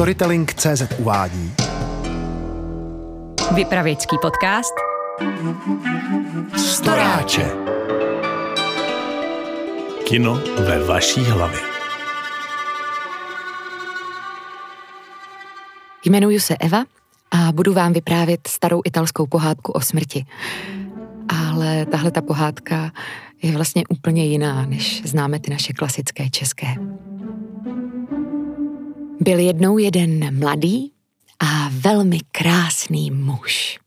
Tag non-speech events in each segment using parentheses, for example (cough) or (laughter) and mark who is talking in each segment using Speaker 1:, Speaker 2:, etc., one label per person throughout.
Speaker 1: Storytelling.cz uvádí
Speaker 2: Vypravěčský podcast
Speaker 1: Storáče
Speaker 3: Kino ve vaší hlavě.
Speaker 4: Jmenuji se Eva a budu vám vyprávět starou italskou pohádku o smrti. Ale tahle ta pohádka je vlastně úplně jiná, než známe ty naše klasické české. Byl jednou jeden mladý a velmi krásný muž.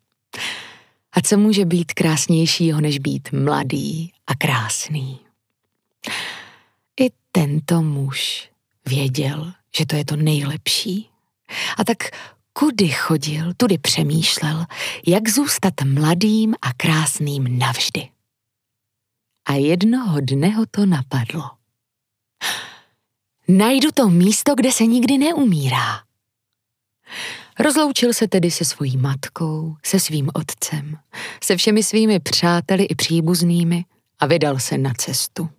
Speaker 4: A co může být krásnějšího, než být mladý a krásný? I tento muž věděl, že to je to nejlepší. A tak kudy chodil, tudy přemýšlel, jak zůstat mladým a krásným navždy. A jednoho dne ho to napadlo. Najdu to místo, kde se nikdy neumírá. Rozloučil se tedy se svojí matkou, se svým otcem, se všemi svými přáteli i příbuznými a vydal se na cestu.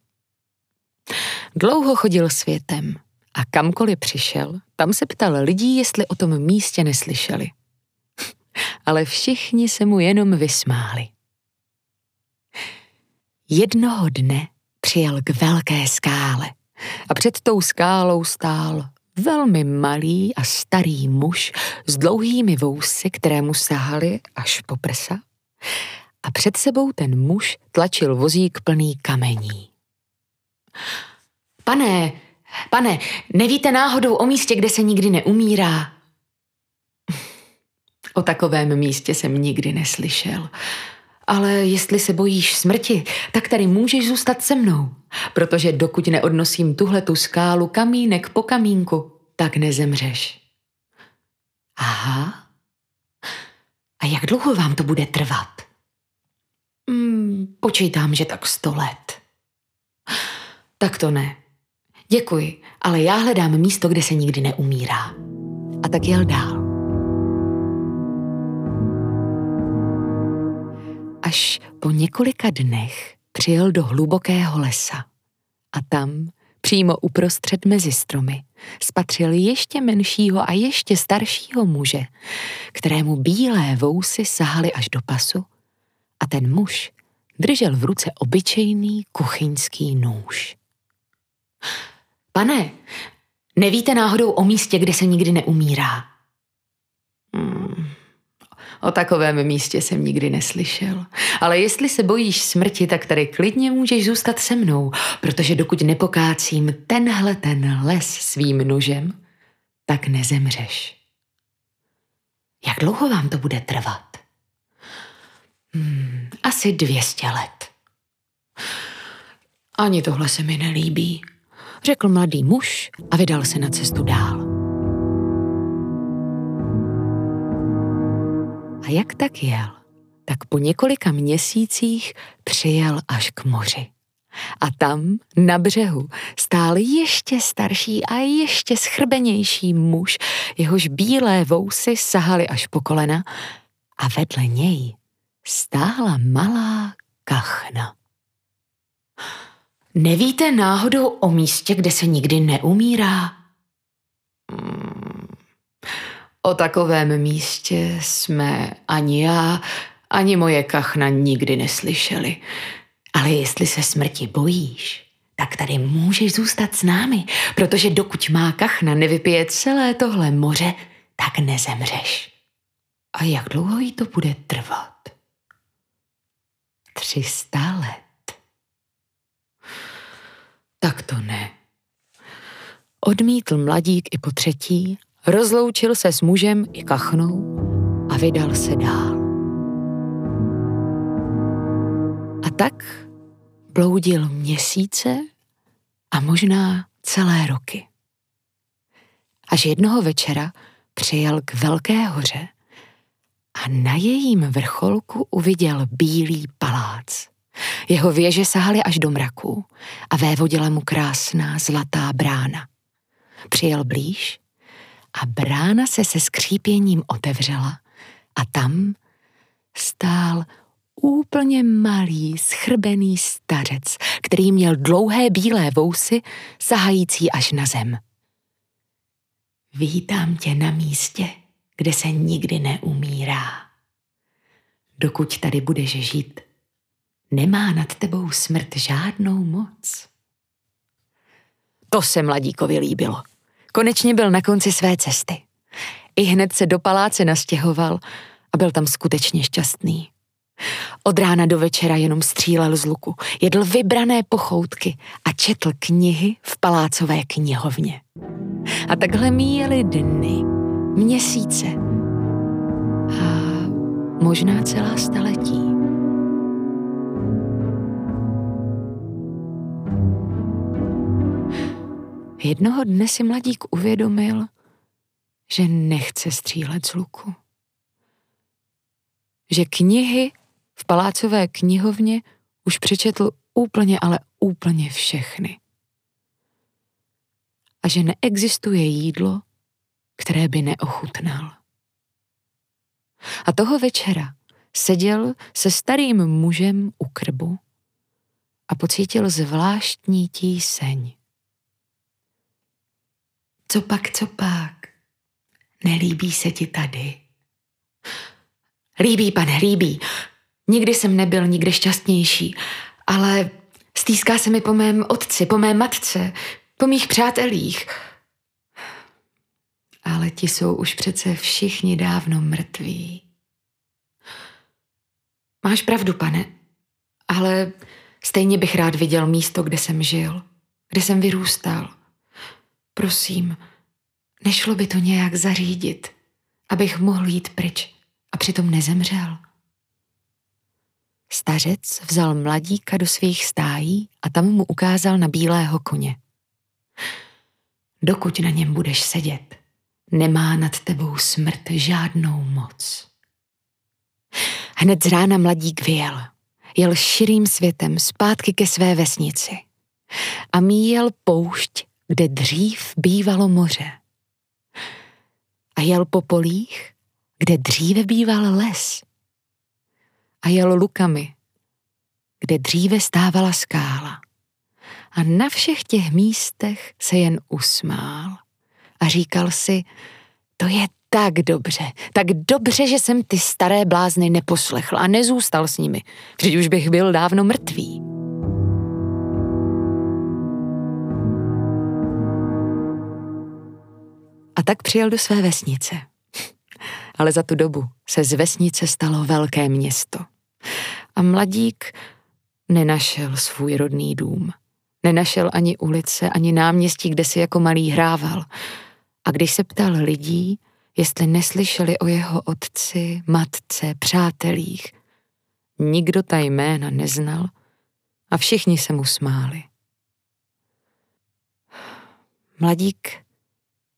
Speaker 4: Dlouho chodil světem a kamkoliv přišel, tam se ptal lidí, jestli o tom místě neslyšeli. (laughs) Ale všichni se mu jenom vysmáli. Jednoho dne přijel k velké skále a před tou skálou stál velmi malý a starý muž s dlouhými vousy, které mu sahaly až po prsa. A před sebou ten muž tlačil vozík plný kamení. Pane, pane, nevíte náhodou o místě, kde se nikdy neumírá? O takovém místě jsem nikdy neslyšel. Ale jestli se bojíš smrti, tak tady můžeš zůstat se mnou, protože dokud neodnosím tuhle tu skálu kamínek po kamínku, tak nezemřeš. Aha. A jak dlouho vám to bude trvat? Hmm, počítám, že tak sto let. Tak to ne. Děkuji, ale já hledám místo, kde se nikdy neumírá. A tak jel dál. Až po několika dnech přijel do hlubokého lesa a tam, přímo uprostřed mezi stromy, spatřil ještě menšího a ještě staršího muže, kterému bílé vousy sahaly až do pasu a ten muž držel v ruce obyčejný kuchyňský nůž. Pane, nevíte náhodou o místě, kde se nikdy neumírá? Hmm, o takovém místě jsem nikdy neslyšel. Ale jestli se bojíš smrti, tak tady klidně můžeš zůstat se mnou, protože dokud nepokácím tenhle ten les svým nožem, tak nezemřeš. Jak dlouho vám to bude trvat? Hmm, asi dvěstě let. Ani tohle se mi nelíbí, řekl mladý muž a vydal se na cestu dál. Jak tak jel, tak po několika měsících přijel až k moři. A tam, na břehu, stál ještě starší a ještě schrbenější muž, jehož bílé vousy sahaly až po kolena a vedle něj stála malá kachna. Nevíte náhodou o místě, kde se nikdy neumírá? Hmm. O takovém místě jsme ani já, ani moje kachna nikdy neslyšeli. Ale jestli se smrti bojíš, tak tady můžeš zůstat s námi, protože dokud má kachna nevypije celé tohle moře, tak nezemřeš. A jak dlouho jí to bude trvat? Třista let. Tak to ne. Odmítl mladík i po třetí, rozloučil se s mužem i kachnou a vydal se dál. A tak bloudil měsíce a možná celé roky. Až jednoho večera přijel k velké hoře a na jejím vrcholku uviděl bílý palác. Jeho věže sahaly až do mraků a vévodila mu krásná zlatá brána. Přijel blíž a brána se se skřípěním otevřela a tam stál úplně malý, schrbený stařec, který měl dlouhé bílé vousy, sahající až na zem. Vítám tě na místě, kde se nikdy neumírá. Dokud tady budeš žít, nemá nad tebou smrt žádnou moc. To se mladíkovi líbilo. Konečně byl na konci své cesty. I hned se do paláce nastěhoval a byl tam skutečně šťastný. Od rána do večera jenom střílel z luku, jedl vybrané pochoutky a četl knihy v palácové knihovně. A takhle míjeli dny, měsíce a možná celá staletí. Jednoho dne si mladík uvědomil, že nechce střílet z luku. Že knihy v palácové knihovně už přečetl úplně, ale úplně všechny. A že neexistuje jídlo, které by neochutnal. A toho večera seděl se starým mužem u krbu a pocítil zvláštní tíseň. Co pak, co pak? Nelíbí se ti tady? Líbí, pane, líbí. Nikdy jsem nebyl nikdy šťastnější, ale stýská se mi po mém otci, po mé matce, po mých přátelích. Ale ti jsou už přece všichni dávno mrtví. Máš pravdu, pane, ale stejně bych rád viděl místo, kde jsem žil, kde jsem vyrůstal. Prosím, nešlo by to nějak zařídit, abych mohl jít pryč a přitom nezemřel. Stařec vzal mladíka do svých stájí a tam mu ukázal na bílého koně. Dokud na něm budeš sedět, nemá nad tebou smrt žádnou moc. Hned z rána mladík vyjel. Jel širým světem zpátky ke své vesnici a míjel poušť, kde dřív bývalo moře. A jel po polích, kde dříve býval les a jel lukami, kde dříve stávala skála. A na všech těch místech se jen usmál a říkal si, to je tak dobře, tak dobře, že jsem ty staré blázny neposlechl a nezůstal s nimi, protože už bych byl dávno mrtvý. Tak přijel do své vesnice. Ale za tu dobu se z vesnice stalo velké město – a mladík nenašel svůj rodný dům. Nenašel ani ulice, ani náměstí, kde si jako malý hrával. A když se ptal lidí, jestli neslyšeli o jeho otci, matce, přátelích, nikdo ta jména neznal a všichni se mu smáli. Mladík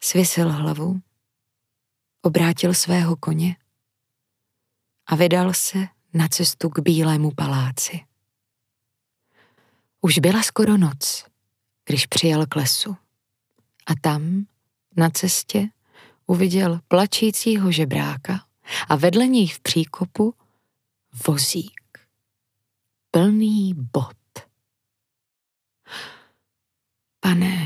Speaker 4: svěsil hlavu, obrátil svého koně a vydal se na cestu k Bílému paláci. Už byla skoro noc, když přijel k lesu. A tam, na cestě, uviděl plačícího žebráka a vedle něj v příkopu vozík. Plný bod. Pane,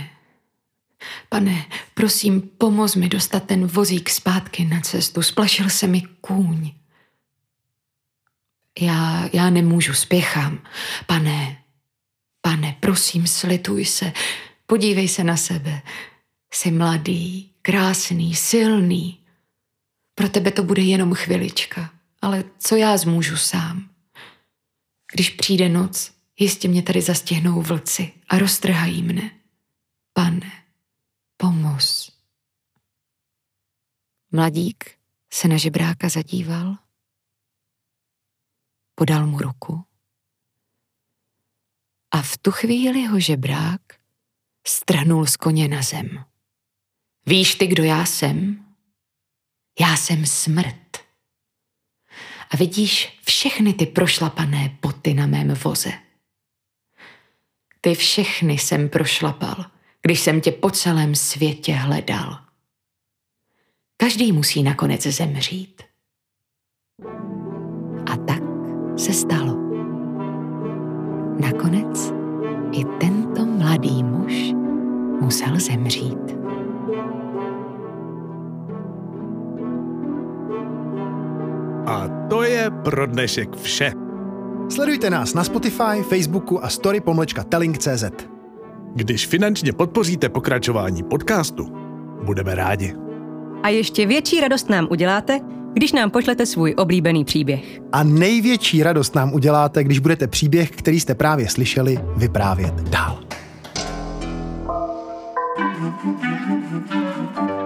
Speaker 4: pane, prosím, pomoz mi dostat ten vozík zpátky na cestu. Splašil se mi kůň. Já, já nemůžu, spěchám. Pane, pane, prosím, slituj se, podívej se na sebe. Jsi mladý, krásný, silný. Pro tebe to bude jenom chvilička, ale co já zmůžu sám? Když přijde noc, jistě mě tady zastihnou vlci a roztrhají mne. Pane, pomoz. Mladík se na žebráka zadíval podal mu ruku. A v tu chvíli ho žebrák strhnul z koně na zem. Víš ty, kdo já jsem? Já jsem smrt. A vidíš všechny ty prošlapané boty na mém voze. Ty všechny jsem prošlapal, když jsem tě po celém světě hledal. Každý musí nakonec zemřít. A tak se stalo. Nakonec i tento mladý muž musel zemřít.
Speaker 3: A to je pro dnešek vše.
Speaker 1: Sledujte nás na Spotify, Facebooku a story-telling.cz.
Speaker 3: Když finančně podpoříte pokračování podcastu, budeme rádi.
Speaker 2: A ještě větší radost nám uděláte, když nám pošlete svůj oblíbený příběh.
Speaker 1: A největší radost nám uděláte, když budete příběh, který jste právě slyšeli, vyprávět dál.
Speaker 5: thank you